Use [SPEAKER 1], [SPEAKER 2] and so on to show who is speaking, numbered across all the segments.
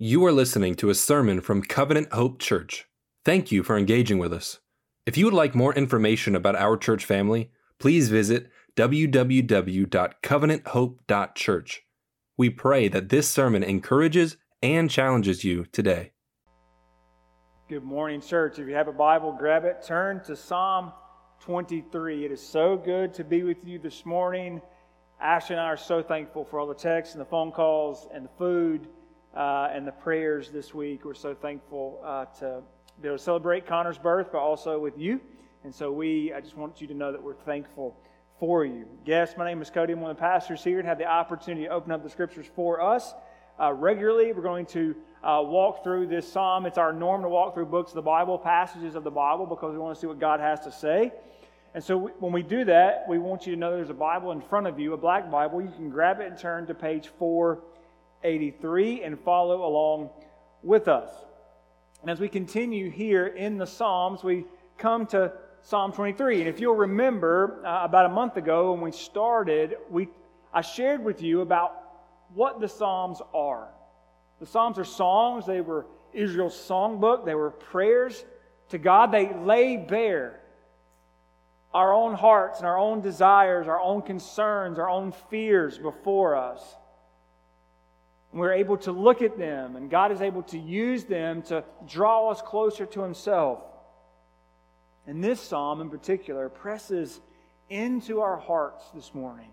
[SPEAKER 1] You are listening to a sermon from Covenant Hope Church. Thank you for engaging with us. If you would like more information about our church family, please visit www.covenanthope.church. We pray that this sermon encourages and challenges you today.
[SPEAKER 2] Good morning, church. If you have a Bible, grab it. Turn to Psalm 23. It is so good to be with you this morning. Ashley and I are so thankful for all the texts and the phone calls and the food uh, and the prayers this week. We're so thankful uh, to be able to celebrate Connor's birth, but also with you. And so we, I just want you to know that we're thankful for you. Yes, my name is Cody. I'm one of the pastors here and have the opportunity to open up the scriptures for us. Uh, regularly, we're going to uh, walk through this psalm. It's our norm to walk through books of the Bible, passages of the Bible, because we want to see what God has to say. And so we, when we do that, we want you to know there's a Bible in front of you, a black Bible. You can grab it and turn to page 483 and follow along with us. And as we continue here in the Psalms, we come to Psalm 23. And if you'll remember, uh, about a month ago when we started, we, I shared with you about what the Psalms are. The Psalms are songs, they were Israel's songbook, they were prayers to God. They lay bare our own hearts and our own desires, our own concerns, our own fears before us. We're able to look at them, and God is able to use them to draw us closer to Himself. And this psalm in particular presses into our hearts this morning.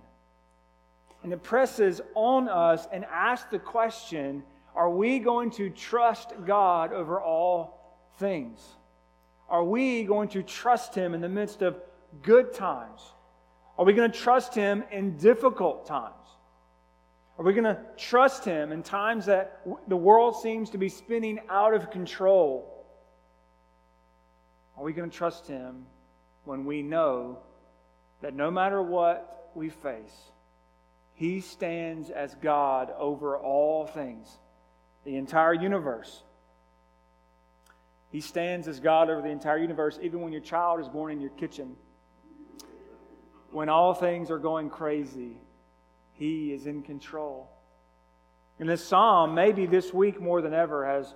[SPEAKER 2] And it presses on us and asks the question are we going to trust God over all things? Are we going to trust Him in the midst of good times? Are we going to trust Him in difficult times? Are we going to trust Him in times that the world seems to be spinning out of control? Are we going to trust Him when we know that no matter what we face, He stands as God over all things, the entire universe? He stands as God over the entire universe, even when your child is born in your kitchen when all things are going crazy, He is in control. And this psalm, maybe this week more than ever, has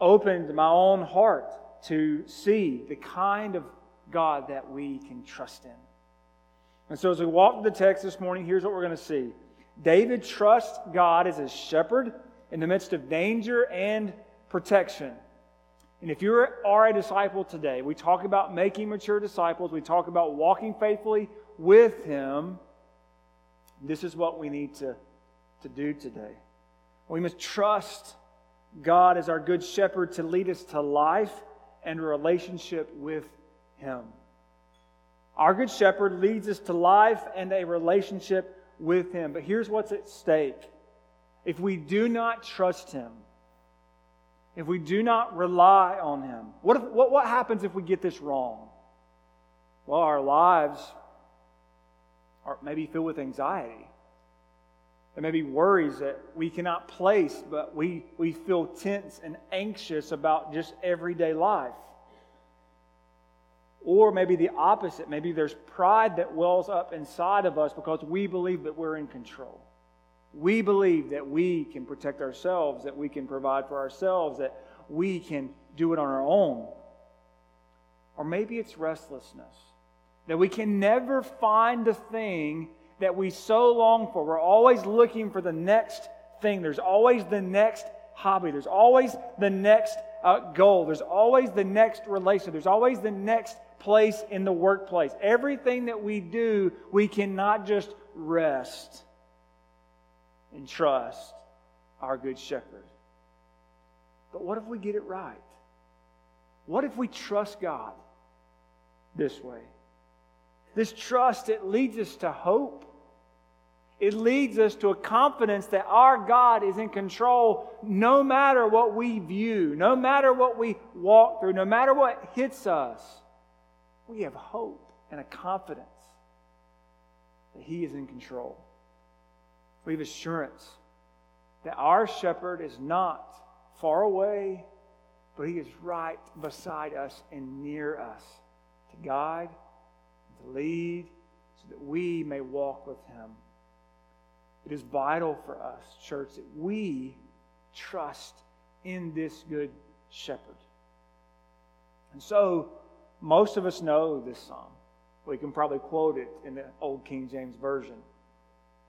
[SPEAKER 2] opened my own heart to see the kind of God that we can trust in. And so, as we walk through the text this morning, here's what we're going to see David trusts God as his shepherd in the midst of danger and protection. And if you are a disciple today, we talk about making mature disciples, we talk about walking faithfully with Him, this is what we need to, to do today. We must trust God as our good shepherd to lead us to life and relationship with Him. Our good shepherd leads us to life and a relationship with Him. But here's what's at stake if we do not trust Him, if we do not rely on Him, what, if, what, what happens if we get this wrong? Well, our lives are maybe filled with anxiety. There may be worries that we cannot place, but we, we feel tense and anxious about just everyday life. Or maybe the opposite. Maybe there's pride that wells up inside of us because we believe that we're in control. We believe that we can protect ourselves, that we can provide for ourselves, that we can do it on our own. Or maybe it's restlessness that we can never find the thing that we so long for. We're always looking for the next thing. There's always the next hobby. There's always the next uh, goal. There's always the next relationship. There's always the next place in the workplace. Everything that we do, we cannot just rest and trust our good shepherd. But what if we get it right? What if we trust God this way? This trust, it leads us to hope. It leads us to a confidence that our God is in control no matter what we view, no matter what we walk through, no matter what hits us. We have hope and a confidence that He is in control. We have assurance that our shepherd is not far away, but He is right beside us and near us to guide to lead, so that we may walk with Him. It is vital for us, church, that we trust in this good shepherd. And so, most of us know this psalm. We can probably quote it in the Old King James Version.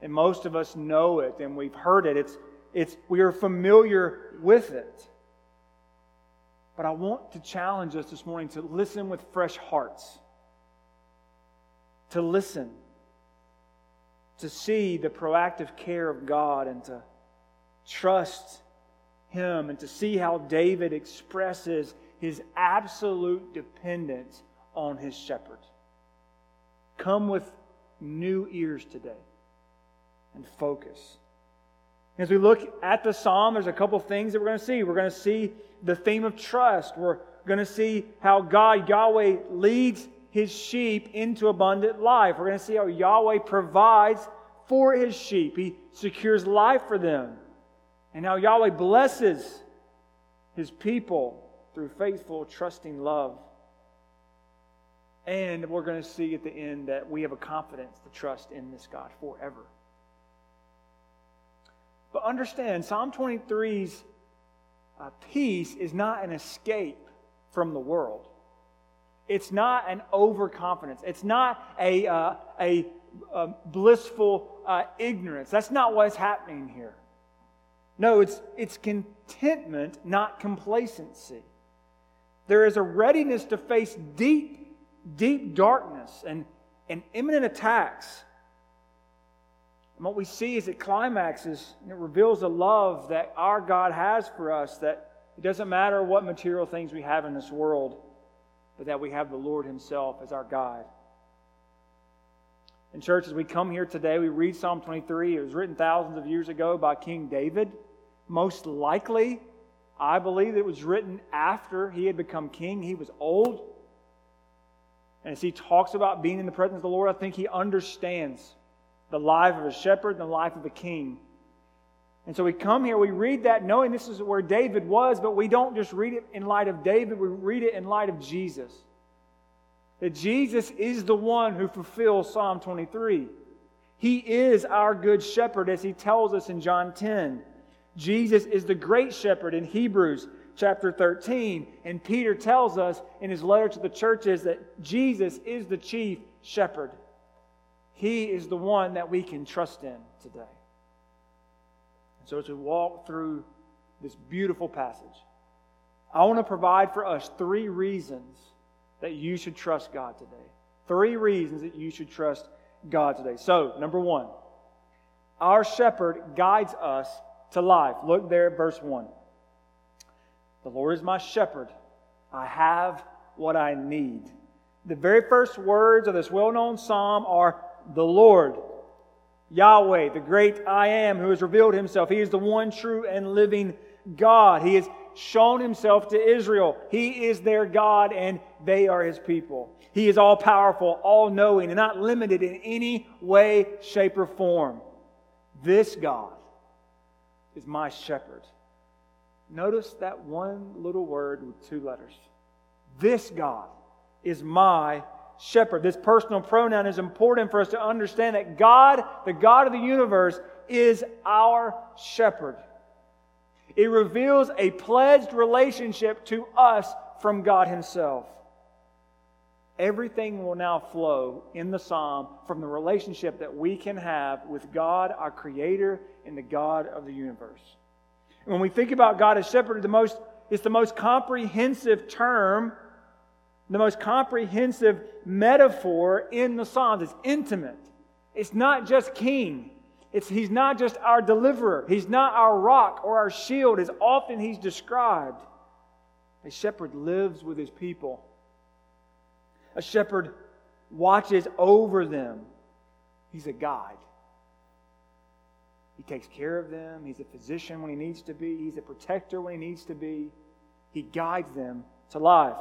[SPEAKER 2] And most of us know it and we've heard it. It's, it's, we are familiar with it. But I want to challenge us this morning to listen with fresh hearts, to listen, to see the proactive care of God and to trust Him and to see how David expresses his absolute dependence on his shepherd. Come with new ears today and focus. As we look at the psalm, there's a couple things that we're going to see. We're going to see the theme of trust. We're going to see how God, Yahweh, leads his sheep into abundant life. We're going to see how Yahweh provides for his sheep, he secures life for them, and how Yahweh blesses his people through faithful, trusting love. And we're going to see at the end that we have a confidence to trust in this God forever. But understand, Psalm 23's uh, peace is not an escape from the world. It's not an overconfidence. It's not a, uh, a, a, blissful uh, ignorance. That's not what's happening here. No, it's, it's contentment, not complacency. There is a readiness to face deep, deep darkness and, and imminent attacks and what we see is it climaxes and it reveals the love that our God has for us, that it doesn't matter what material things we have in this world, but that we have the Lord Himself as our guide. In church, as we come here today, we read Psalm 23. It was written thousands of years ago by King David. Most likely, I believe it was written after he had become king. He was old. And as he talks about being in the presence of the Lord, I think he understands the life of a shepherd and the life of a king. And so we come here, we read that knowing this is where David was, but we don't just read it in light of David, we read it in light of Jesus. That Jesus is the one who fulfills Psalm 23. He is our good shepherd, as he tells us in John 10. Jesus is the great shepherd in Hebrews chapter 13. And Peter tells us in his letter to the churches that Jesus is the chief shepherd. He is the one that we can trust in today. So, as we walk through this beautiful passage, I want to provide for us three reasons that you should trust God today. Three reasons that you should trust God today. So, number one, our shepherd guides us to life. Look there at verse 1. The Lord is my shepherd. I have what I need. The very first words of this well known psalm are the Lord, Yahweh, the great I am, who has revealed himself. He is the one true and living God. He has shown himself to Israel. He is their God and they are his people. He is all powerful, all knowing, and not limited in any way, shape, or form. This God is my shepherd. Notice that one little word with two letters. This God is my shepherd. This personal pronoun is important for us to understand that God, the God of the universe, is our shepherd. It reveals a pledged relationship to us from God Himself. Everything will now flow in the psalm from the relationship that we can have with God, our Creator, and the God of the universe. And when we think about God as shepherd, the most, it's the most comprehensive term the most comprehensive metaphor in the Psalms. It's intimate. It's not just king. It's, he's not just our deliverer. He's not our rock or our shield, as often he's described. A shepherd lives with his people. A shepherd watches over them. He's a guide. He takes care of them. He's a physician when he needs to be. He's a protector when he needs to be. He guides them to life.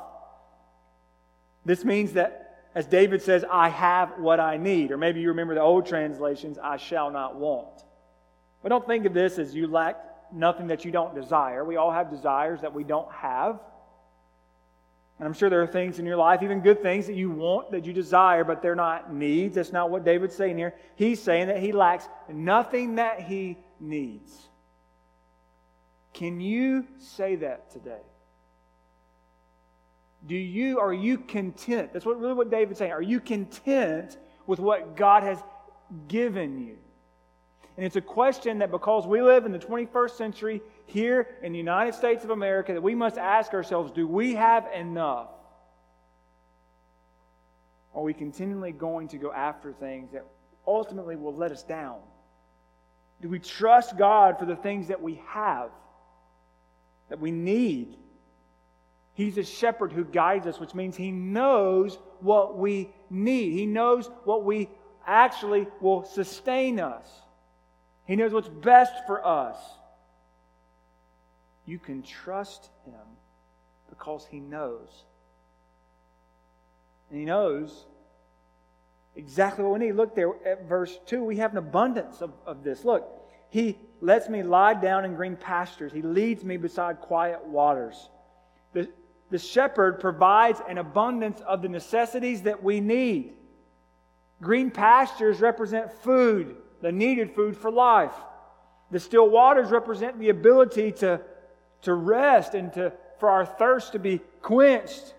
[SPEAKER 2] This means that, as David says, I have what I need. Or maybe you remember the old translations, I shall not want. But don't think of this as you lack nothing that you don't desire. We all have desires that we don't have. And I'm sure there are things in your life, even good things that you want, that you desire, but they're not needs. That's not what David's saying here. He's saying that he lacks nothing that he needs. Can you say that today? Do you are you content? That's what really what David's saying. Are you content with what God has given you? And it's a question that because we live in the 21st century here in the United States of America that we must ask ourselves, do we have enough? Are we continually going to go after things that ultimately will let us down? Do we trust God for the things that we have, that we need? He's a shepherd who guides us, which means he knows what we need. He knows what we actually will sustain us. He knows what's best for us. You can trust him because he knows. And he knows exactly what we need. Look there at verse 2. We have an abundance of, of this. Look, he lets me lie down in green pastures, he leads me beside quiet waters. The, the shepherd provides an abundance of the necessities that we need. Green pastures represent food, the needed food for life. The still waters represent the ability to, to rest and to, for our thirst to be quenched.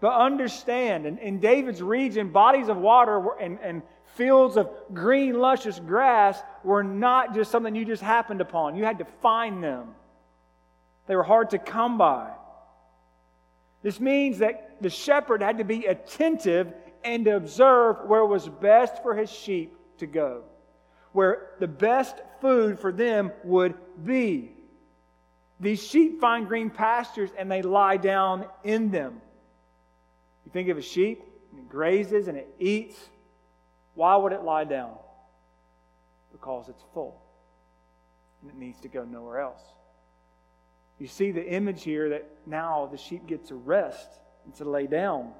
[SPEAKER 2] But understand, in, in David's region, bodies of water were, and, and fields of green, luscious grass were not just something you just happened upon. You had to find them, they were hard to come by. This means that the shepherd had to be attentive and observe where it was best for his sheep to go, where the best food for them would be. These sheep find green pastures and they lie down in them. You think of a sheep, and it grazes and it eats. Why would it lie down? Because it's full and it needs to go nowhere else. You see the image here that now the sheep get to rest and to lay down.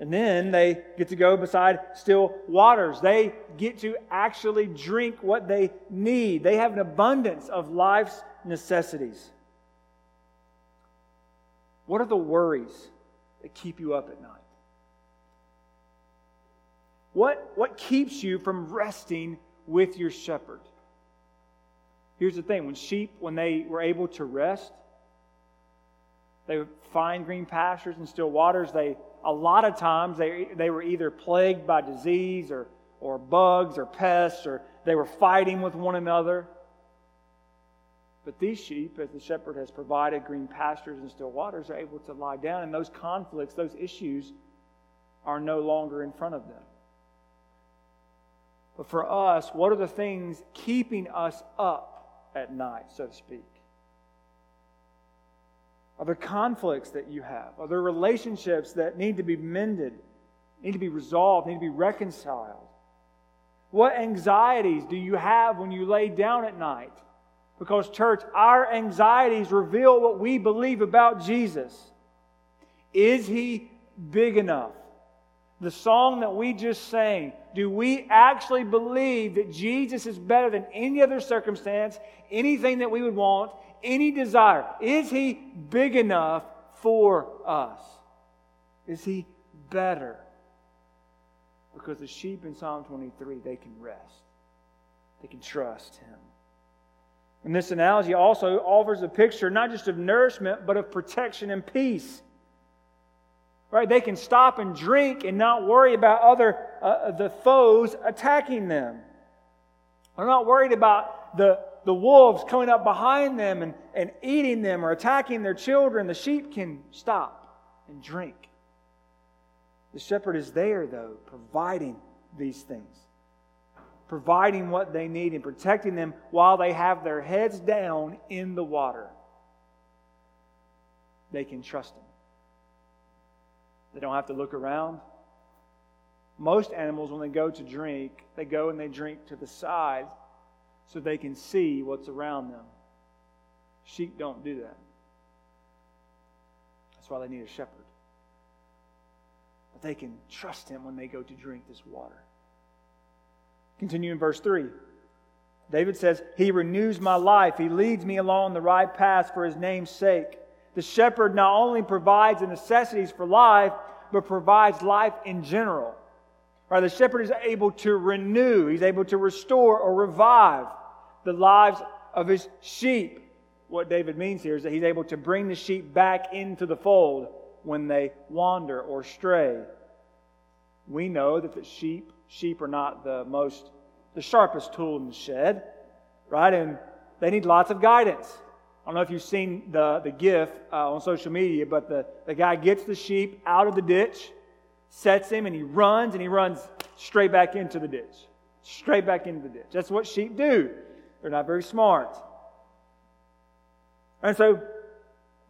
[SPEAKER 2] And then they get to go beside still waters. They get to actually drink what they need. They have an abundance of life's necessities. What are the worries that keep you up at night? What, what keeps you from resting with your shepherd? Here's the thing when sheep, when they were able to rest, they would find green pastures and still waters. They, a lot of times, they, they were either plagued by disease or, or bugs or pests, or they were fighting with one another. But these sheep, as the shepherd has provided green pastures and still waters, are able to lie down, and those conflicts, those issues, are no longer in front of them. But for us, what are the things keeping us up? At night, so to speak? Are there conflicts that you have? Are there relationships that need to be mended, need to be resolved, need to be reconciled? What anxieties do you have when you lay down at night? Because, church, our anxieties reveal what we believe about Jesus. Is he big enough? The song that we just sang, do we actually believe that Jesus is better than any other circumstance, anything that we would want, any desire? Is he big enough for us? Is he better? Because the sheep in Psalm 23, they can rest, they can trust him. And this analogy also offers a picture not just of nourishment, but of protection and peace. Right? They can stop and drink and not worry about other uh, the foes attacking them. They're not worried about the, the wolves coming up behind them and, and eating them or attacking their children. The sheep can stop and drink. The shepherd is there, though, providing these things, providing what they need and protecting them while they have their heads down in the water. They can trust him. They don't have to look around. Most animals, when they go to drink, they go and they drink to the side so they can see what's around them. Sheep don't do that. That's why they need a shepherd. But they can trust him when they go to drink this water. Continue in verse 3. David says, He renews my life. He leads me along the right path for his name's sake. The shepherd not only provides the necessities for life, but provides life in general. Right? The shepherd is able to renew, he's able to restore or revive the lives of his sheep. What David means here is that he's able to bring the sheep back into the fold when they wander or stray. We know that the sheep sheep are not the most the sharpest tool in the shed, right? And they need lots of guidance. I don't know if you've seen the, the GIF uh, on social media, but the, the guy gets the sheep out of the ditch, sets him, and he runs, and he runs straight back into the ditch. Straight back into the ditch. That's what sheep do. They're not very smart. And so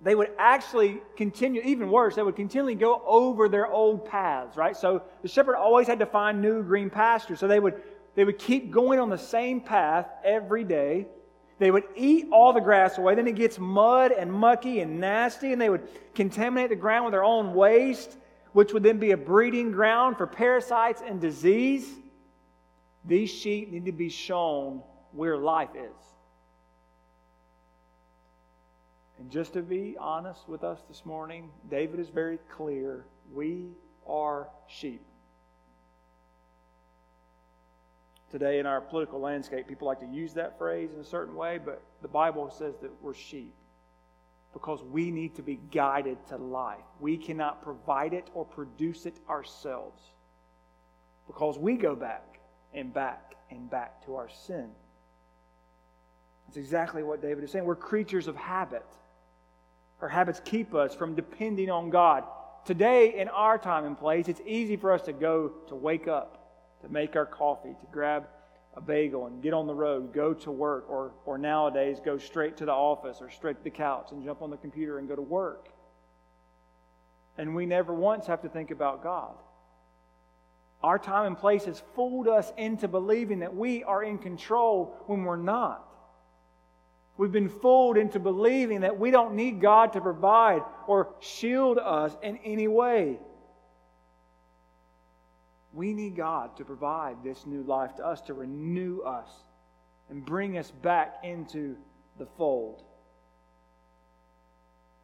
[SPEAKER 2] they would actually continue, even worse, they would continually go over their old paths, right? So the shepherd always had to find new green pastures. So they would, they would keep going on the same path every day. They would eat all the grass away. Then it gets mud and mucky and nasty, and they would contaminate the ground with their own waste, which would then be a breeding ground for parasites and disease. These sheep need to be shown where life is. And just to be honest with us this morning, David is very clear. We are sheep. Today, in our political landscape, people like to use that phrase in a certain way, but the Bible says that we're sheep because we need to be guided to life. We cannot provide it or produce it ourselves because we go back and back and back to our sin. That's exactly what David is saying. We're creatures of habit. Our habits keep us from depending on God. Today, in our time and place, it's easy for us to go to wake up, to make our coffee, to grab a bagel and get on the road, go to work, or, or nowadays go straight to the office or straight to the couch and jump on the computer and go to work. And we never once have to think about God. Our time and place has fooled us into believing that we are in control when we're not. We've been fooled into believing that we don't need God to provide or shield us in any way. We need God to provide this new life to us, to renew us, and bring us back into the fold.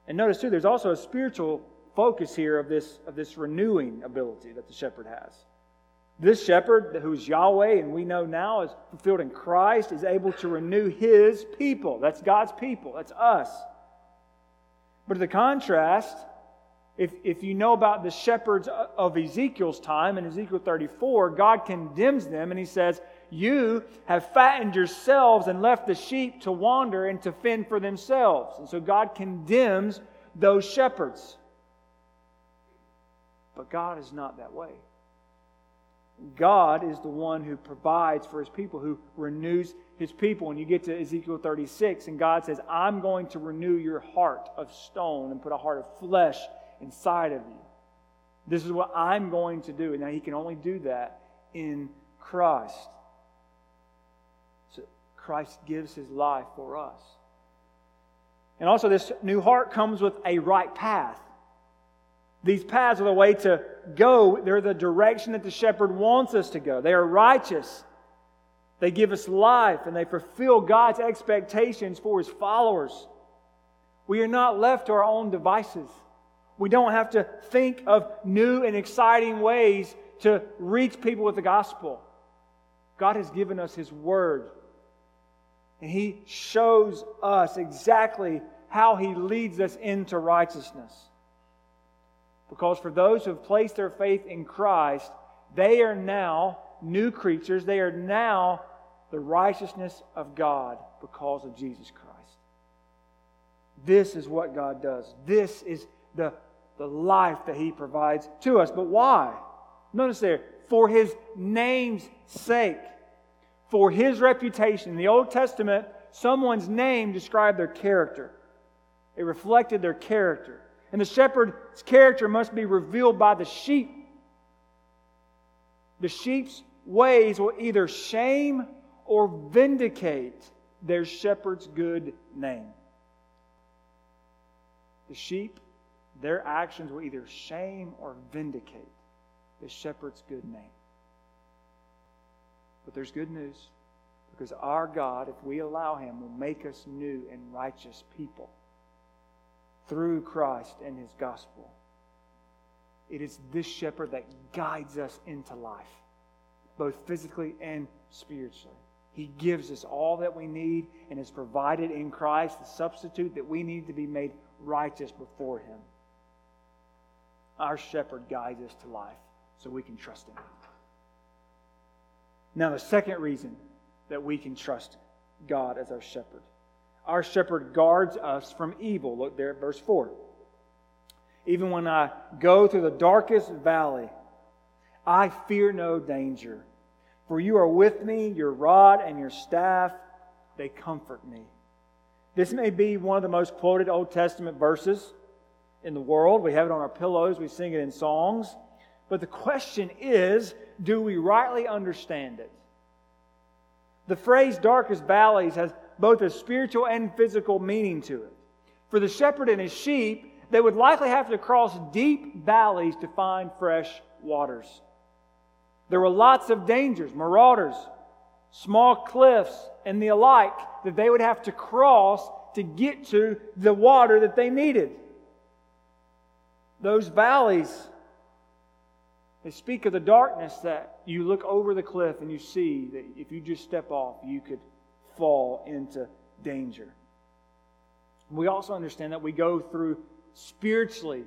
[SPEAKER 2] And notice, too, there's also a spiritual focus here of this, of this renewing ability that the shepherd has. This shepherd, who's Yahweh, and we know now is fulfilled in Christ, is able to renew his people. That's God's people. That's us. But the contrast, if, if you know about the shepherds of Ezekiel's time in Ezekiel 34, God condemns them and he says, You have fattened yourselves and left the sheep to wander and to fend for themselves. And so God condemns those shepherds. But God is not that way. God is the one who provides for his people, who renews his people. And you get to Ezekiel 36, and God says, I'm going to renew your heart of stone and put a heart of flesh inside of you. This is what I'm going to do. And now he can only do that in Christ. So Christ gives his life for us. And also, this new heart comes with a right path. These paths are the way to go. They're the direction that the shepherd wants us to go. They are righteous. They give us life and they fulfill God's expectations for his followers. We are not left to our own devices. We don't have to think of new and exciting ways to reach people with the gospel. God has given us his word. And he shows us exactly how he leads us into righteousness. Because for those who have placed their faith in Christ, they are now new creatures. They are now the righteousness of God because of Jesus Christ. This is what God does. This is the, the life that He provides to us. But why? Notice there, for His name's sake, for His reputation. In the Old Testament, someone's name described their character, it reflected their character. And the shepherd's character must be revealed by the sheep. The sheep's ways will either shame or vindicate their shepherd's good name. The sheep, their actions will either shame or vindicate the shepherd's good name. But there's good news because our God, if we allow Him, will make us new and righteous people through Christ and his gospel. It is this shepherd that guides us into life, both physically and spiritually. He gives us all that we need and has provided in Christ the substitute that we need to be made righteous before Him. Our shepherd guides us to life so we can trust Him. Now, the second reason that we can trust God as our shepherd our shepherd guards us from evil. Look there at verse 4. Even when I go through the darkest valley, I fear no danger. For you are with me, your rod and your staff, they comfort me. This may be one of the most quoted Old Testament verses in the world. We have it on our pillows, we sing it in songs. But the question is do we rightly understand it? The phrase darkest valleys has both a spiritual and physical meaning to it. For the shepherd and his sheep, they would likely have to cross deep valleys to find fresh waters. There were lots of dangers, marauders, small cliffs, and the like that they would have to cross to get to the water that they needed. Those valleys, they speak of the darkness that you look over the cliff and you see that if you just step off, you could fall into danger. We also understand that we go through spiritually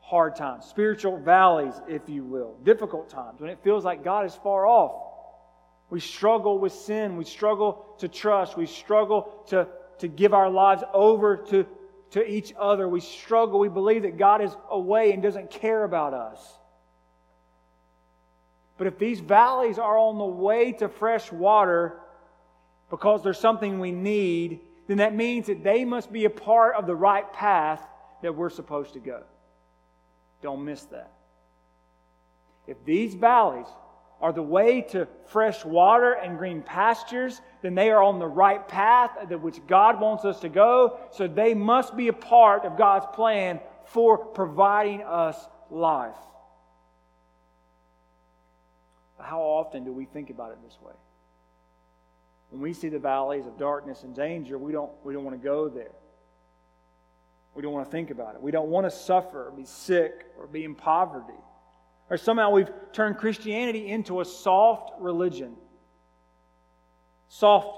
[SPEAKER 2] hard times, spiritual valleys, if you will, difficult times when it feels like God is far off. We struggle with sin. We struggle to trust. We struggle to, to give our lives over to, to each other. We struggle. We believe that God is away and doesn't care about us. But if these valleys are on the way to fresh water, because there's something we need, then that means that they must be a part of the right path that we're supposed to go. Don't miss that. If these valleys are the way to fresh water and green pastures, then they are on the right path that which God wants us to go. So they must be a part of God's plan for providing us life. How often do we think about it this way? When we see the valleys of darkness and danger, we don't, we don't want to go there. We don't want to think about it. We don't want to suffer or be sick or be in poverty. Or somehow we've turned Christianity into a soft religion. Soft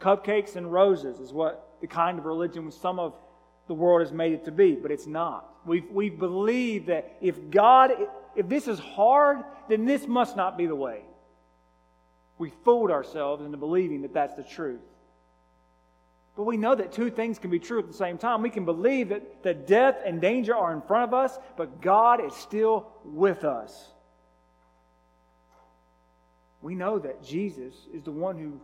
[SPEAKER 2] cupcakes and roses is what the kind of religion some of the world has made it to be, but it's not. We we believe that if God, if this is hard, then this must not be the way we fooled ourselves into believing that that's the truth. But we know that two things can be true at the same time. We can believe that, that death and danger are in front of us, but God is still with us. We know that Jesus is the one who,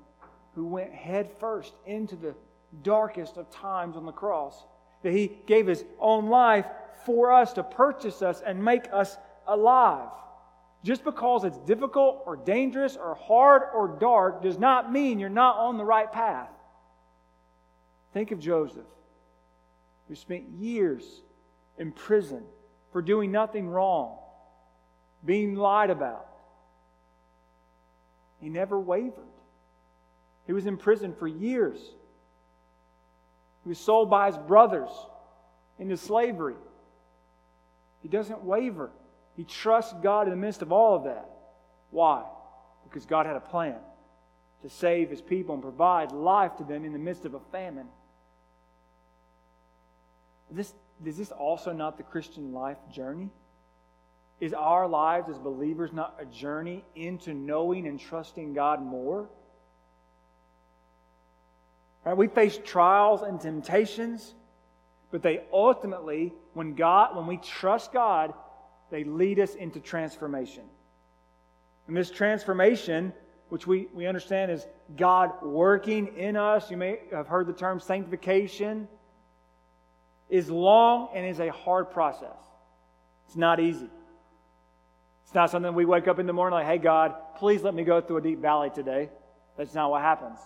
[SPEAKER 2] who went head first into the darkest of times on the cross, that he gave his own life for us to purchase us and make us alive. Just because it's difficult or dangerous or hard or dark does not mean you're not on the right path. Think of Joseph, who spent years in prison for doing nothing wrong, being lied about. He never wavered. He was in prison for years. He was sold by his brothers into slavery. He doesn't waver. He trusts God in the midst of all of that. Why? Because God had a plan to save his people and provide life to them in the midst of a famine. This, is this also not the Christian life journey? Is our lives as believers not a journey into knowing and trusting God more? Right, we face trials and temptations, but they ultimately, when God, when we trust God, they lead us into transformation. And this transformation, which we, we understand is God working in us, you may have heard the term sanctification, is long and is a hard process. It's not easy. It's not something we wake up in the morning like, hey, God, please let me go through a deep valley today. That's not what happens.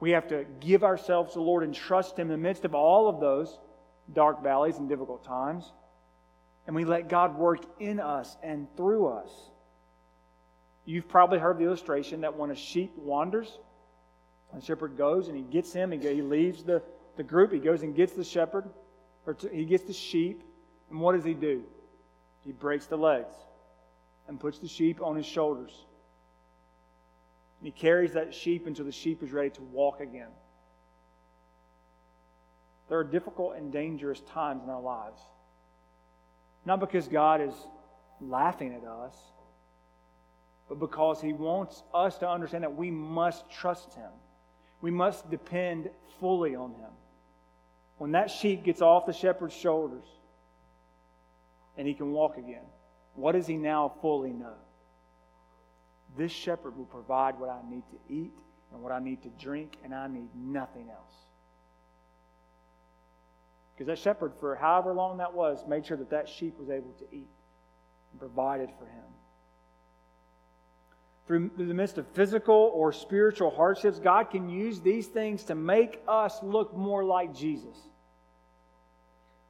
[SPEAKER 2] We have to give ourselves to the Lord and trust Him in the midst of all of those dark valleys and difficult times and we let God work in us and through us. You've probably heard the illustration that when a sheep wanders, a shepherd goes and he gets him, he leaves the, the group, he goes and gets the shepherd, or to, he gets the sheep, and what does he do? He breaks the legs and puts the sheep on his shoulders. And he carries that sheep until the sheep is ready to walk again. There are difficult and dangerous times in our lives. Not because God is laughing at us, but because He wants us to understand that we must trust Him. We must depend fully on Him. When that sheep gets off the shepherd's shoulders and he can walk again, what does he now fully know? This shepherd will provide what I need to eat and what I need to drink, and I need nothing else. Because that shepherd, for however long that was, made sure that that sheep was able to eat and provided for him. Through, the midst of physical or spiritual hardships, God can use these things to make us look more like Jesus.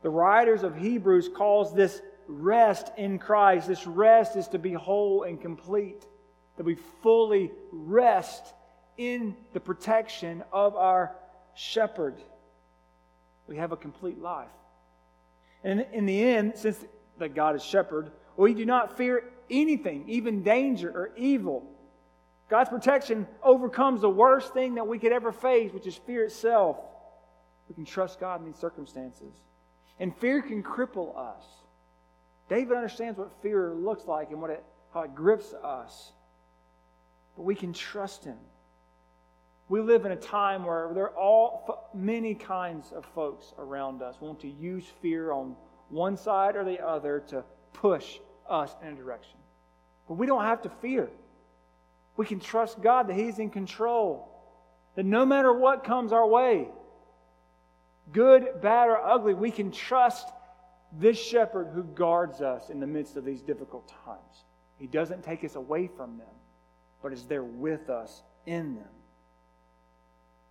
[SPEAKER 2] The writers of Hebrews calls this rest in Christ. This rest is to be whole and complete, that we fully rest in the protection of our shepherd we have a complete life. And in the end, since that God is shepherd, we do not fear anything, even danger or evil. God's protection overcomes the worst thing that we could ever face, which is fear itself. We can trust God in these circumstances. And fear can cripple us. David understands what fear looks like and what it, how it grips us. But we can trust him. We live in a time where there are all many kinds of folks around us want to use fear on one side or the other to push us in a direction. But we don't have to fear. We can trust God that He's in control. That no matter what comes our way, good, bad, or ugly, we can trust this shepherd who guards us in the midst of these difficult times. He doesn't take us away from them, but is there with us in them.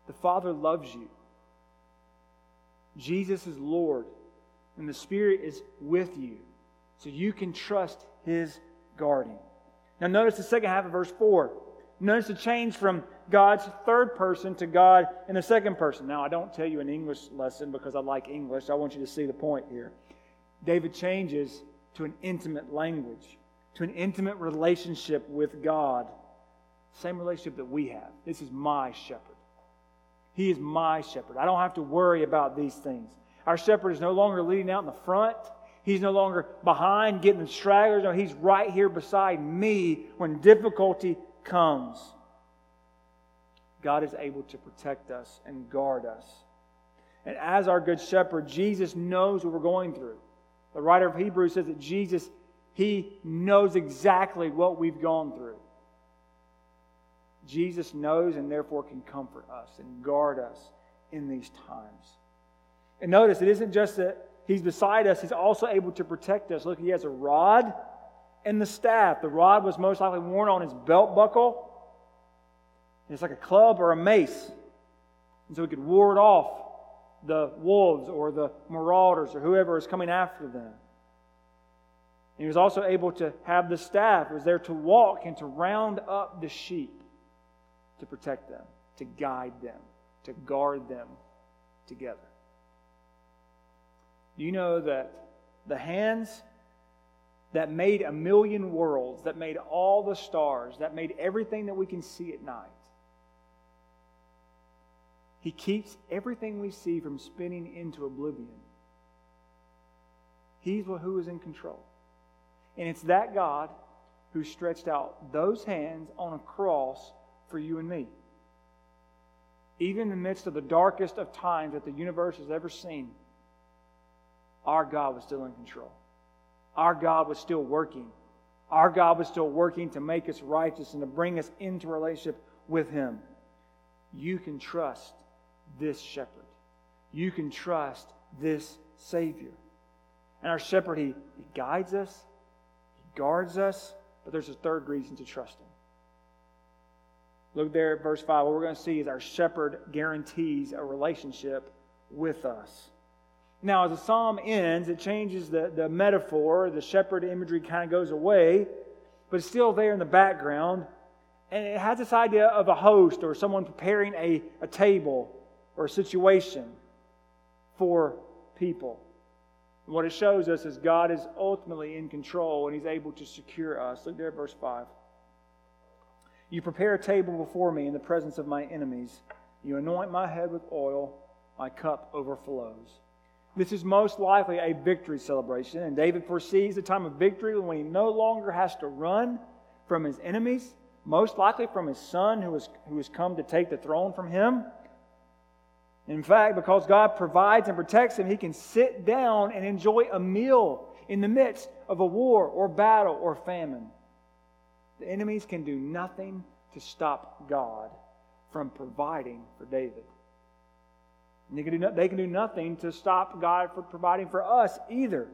[SPEAKER 2] The Father loves you. Jesus is Lord, and the Spirit is with you. So you can trust His guarding. Now, notice the second half of verse 4. Notice the change from God's third person to God in the second person. Now, I don't tell you an English lesson because I like English. I want you to see the point here. David changes to an intimate language, to an intimate relationship with God. Same relationship that we have. This is my shepherd. He is my shepherd. I don't have to worry about these things. Our shepherd is no longer leading out in the front. He's no longer behind getting stragglers. No, he's right here beside me when difficulty comes. God is able to protect us and guard us. And as our good shepherd, Jesus knows what we're going through. The writer of Hebrews says that Jesus, he knows exactly what we've gone through. Jesus knows and therefore can comfort us and guard us in these times. And notice, it isn't just that He's beside us, He's also able to protect us. Look, He has a rod and the staff. The rod was most likely worn on his belt buckle. It's like a club or a mace. And so he could ward off the wolves or the marauders or whoever is coming after them. And he was also able to have the staff. Was there to walk and to round up the sheep to protect them, to guide them, to guard them together. Do you know that the hands that made a million worlds, that made all the stars, that made everything that we can see at night, He keeps everything we see from spinning into oblivion. He's who is in control. And it's that God who stretched out those hands on a cross for you and me. Even in the midst of the darkest of times that the universe has ever seen, our God was still in control. Our God was still working. Our God was still working to make us righteous and to bring us into relationship with Him. You can trust this shepherd. You can trust this Savior. And our shepherd, he, he guides us, He guards us, but there's a third reason to trust Him. Look there at verse 5. What we're going to see is our shepherd guarantees a relationship with us. Now, as the psalm ends, it changes the, the metaphor. The shepherd imagery kind of goes away, but it's still there in the background. And it has this idea of a host or someone preparing a, a table or a situation for people. And what it shows us is God is ultimately in control and He's able to secure us. Look there at verse 5. You prepare a table before me in the presence of my enemies. You anoint my head with oil, my cup overflows. This is most likely a victory celebration, and David foresees the time of victory when he no longer has to run from his enemies, most likely from his son who has, who has come to take the throne from him. In fact, because God provides and protects him, he can sit down and enjoy a meal in the midst of a war or battle or famine. The enemies can do nothing to stop God from providing for David. And they can, do no, they can do nothing to stop God from providing for us either.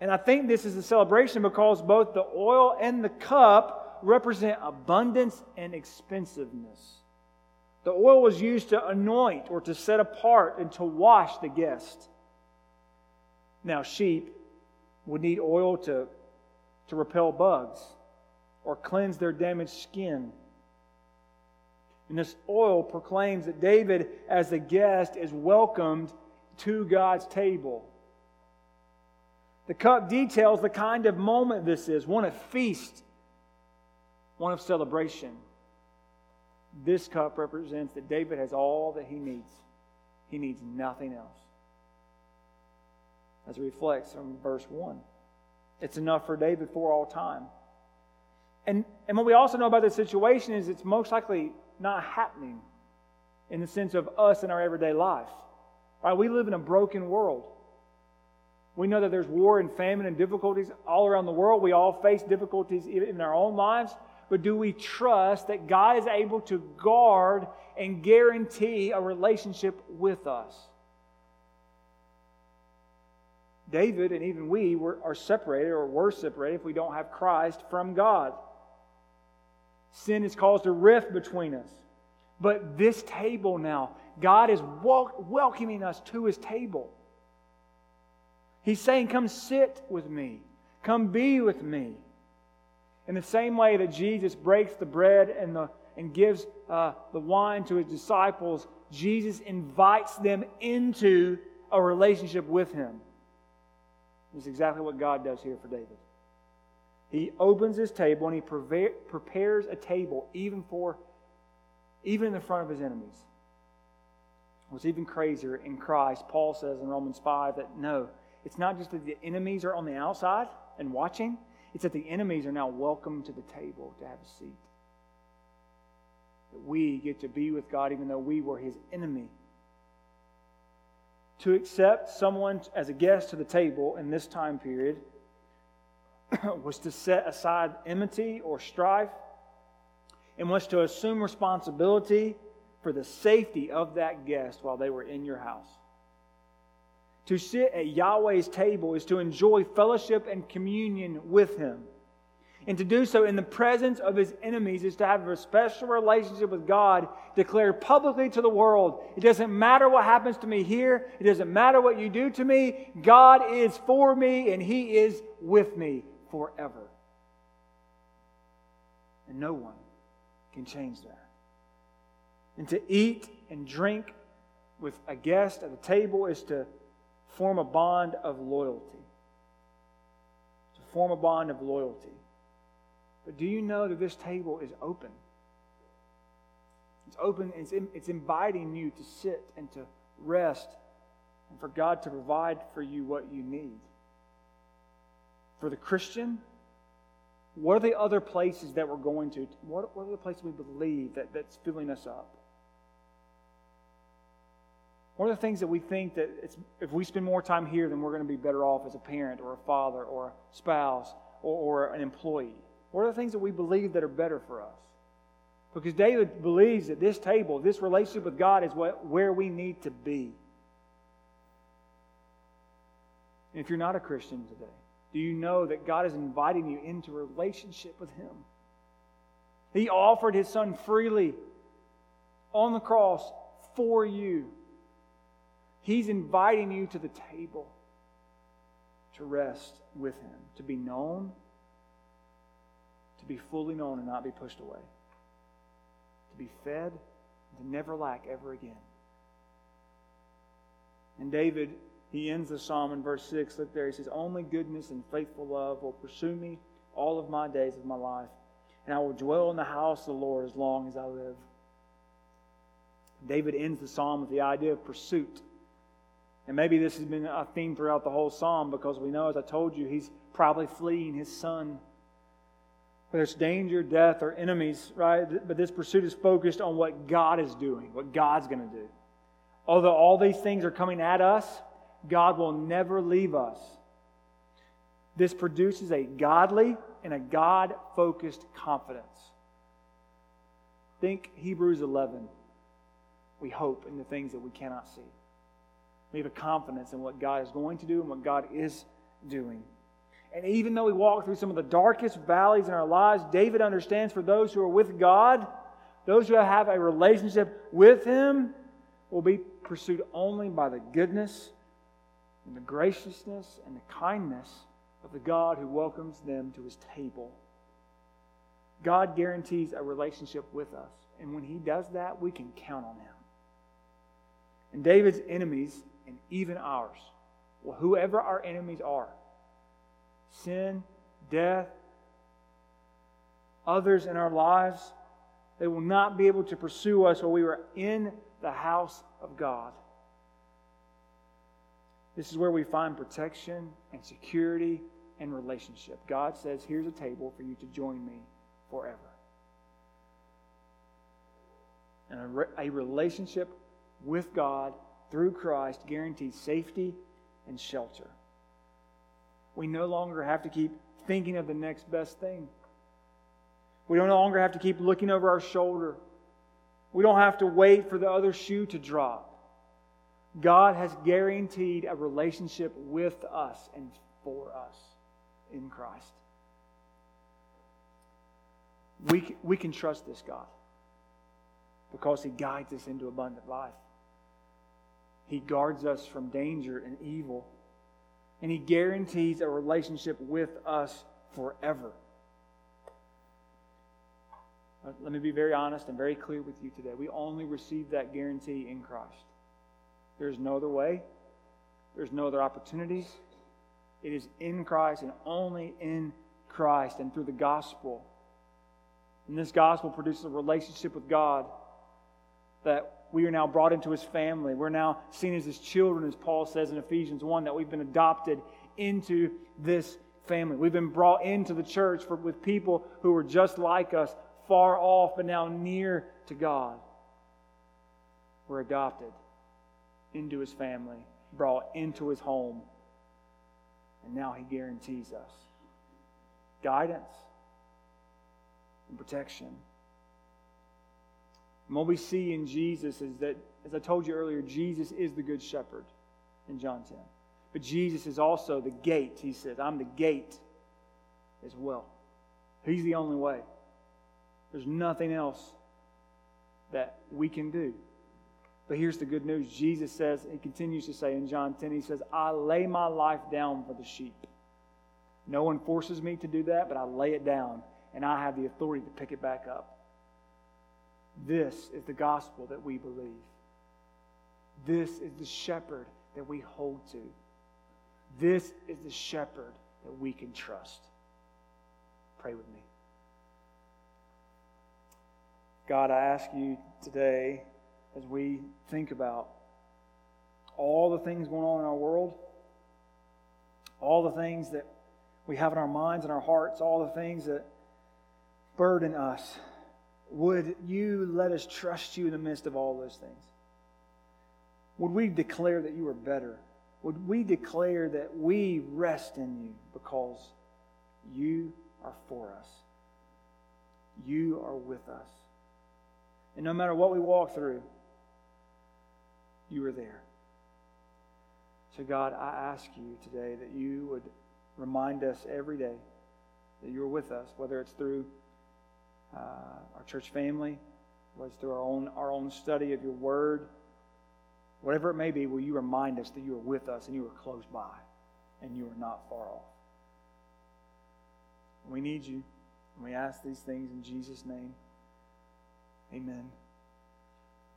[SPEAKER 2] And I think this is a celebration because both the oil and the cup represent abundance and expensiveness. The oil was used to anoint or to set apart and to wash the guest. Now, sheep would need oil to, to repel bugs or cleanse their damaged skin. And this oil proclaims that David, as a guest, is welcomed to God's table. The cup details the kind of moment this is one of feast, one of celebration. This cup represents that David has all that he needs, he needs nothing else. As it reflects from verse 1, it's enough for David for all time. And, and what we also know about this situation is it's most likely not happening in the sense of us in our everyday life. Right? We live in a broken world. We know that there's war and famine and difficulties all around the world. We all face difficulties in our own lives. But do we trust that God is able to guard and guarantee a relationship with us? David and even we were, are separated or were separated if we don't have Christ from God. Sin has caused a rift between us. But this table now, God is welcoming us to his table. He's saying, Come sit with me, come be with me. In the same way that Jesus breaks the bread and, the, and gives uh, the wine to his disciples, Jesus invites them into a relationship with him. This is exactly what God does here for David. He opens his table and he prepares a table even for, even in the front of his enemies. What's even crazier in Christ, Paul says in Romans 5 that no, it's not just that the enemies are on the outside and watching, it's that the enemies are now welcome to the table to have a seat. That we get to be with God even though we were his enemy. To accept someone as a guest to the table in this time period was to set aside enmity or strife and was to assume responsibility for the safety of that guest while they were in your house. To sit at Yahweh's table is to enjoy fellowship and communion with Him. And to do so in the presence of his enemies is to have a special relationship with God declared publicly to the world. It doesn't matter what happens to me here, it doesn't matter what you do to me. God is for me and he is with me forever. And no one can change that. And to eat and drink with a guest at the table is to form a bond of loyalty. To form a bond of loyalty. But do you know that this table is open? It's open, it's, in, it's inviting you to sit and to rest and for God to provide for you what you need for the Christian, what are the other places that we're going to? What, what are the places we believe that, that's filling us up? What are the things that we think that it's if we spend more time here, then we're going to be better off as a parent or a father or a spouse or, or an employee? What are the things that we believe that are better for us? Because David believes that this table, this relationship with God, is what, where we need to be. And if you're not a Christian today, do you know that God is inviting you into relationship with Him? He offered His Son freely on the cross for you. He's inviting you to the table to rest with Him, to be known, to be fully known and not be pushed away, to be fed, and to never lack ever again. And David he ends the psalm in verse 6. Look there. He says, Only goodness and faithful love will pursue me all of my days of my life, and I will dwell in the house of the Lord as long as I live. David ends the psalm with the idea of pursuit. And maybe this has been a theme throughout the whole psalm because we know, as I told you, he's probably fleeing his son. Whether it's danger, death, or enemies, right? But this pursuit is focused on what God is doing, what God's going to do. Although all these things are coming at us, God will never leave us. This produces a godly and a God focused confidence. Think Hebrews 11. We hope in the things that we cannot see. We have a confidence in what God is going to do and what God is doing. And even though we walk through some of the darkest valleys in our lives, David understands for those who are with God, those who have a relationship with Him, will be pursued only by the goodness and the graciousness and the kindness of the God who welcomes them to His table. God guarantees a relationship with us. And when He does that, we can count on Him. And David's enemies, and even ours, well, whoever our enemies are, sin, death, others in our lives, they will not be able to pursue us while we are in the house of God. This is where we find protection and security and relationship. God says, Here's a table for you to join me forever. And a, re- a relationship with God through Christ guarantees safety and shelter. We no longer have to keep thinking of the next best thing. We don't no longer have to keep looking over our shoulder. We don't have to wait for the other shoe to drop. God has guaranteed a relationship with us and for us in Christ. We, we can trust this God because He guides us into abundant life. He guards us from danger and evil. And He guarantees a relationship with us forever. Let me be very honest and very clear with you today. We only receive that guarantee in Christ. There's no other way, there's no other opportunities. It is in Christ and only in Christ and through the gospel. And this gospel produces a relationship with God that we are now brought into his family. We're now seen as his children, as Paul says in Ephesians 1, that we've been adopted into this family. We've been brought into the church for, with people who are just like us, far off, but now near to God. We're adopted into his family, brought into his home, and now he guarantees us guidance and protection. And what we see in Jesus is that, as I told you earlier, Jesus is the good shepherd in John 10. But Jesus is also the gate. He says, I'm the gate as well. He's the only way. There's nothing else that we can do. But here's the good news. Jesus says, he continues to say in John 10, he says, I lay my life down for the sheep. No one forces me to do that, but I lay it down, and I have the authority to pick it back up. This is the gospel that we believe. This is the shepherd that we hold to. This is the shepherd that we can trust. Pray with me. God, I ask you today as we think about all the things going on in our world, all the things that we have in our minds and our hearts, all the things that burden us would you let us trust you in the midst of all those things? Would we declare that you are better? Would we declare that we rest in you because you are for us? You are with us. And no matter what we walk through, you are there. So, God, I ask you today that you would remind us every day that you are with us, whether it's through uh, our church family, whether it's through our own, our own study of your word, whatever it may be, will you remind us that you are with us and you are close by and you are not far off. We need you. And we ask these things in Jesus' name. Amen.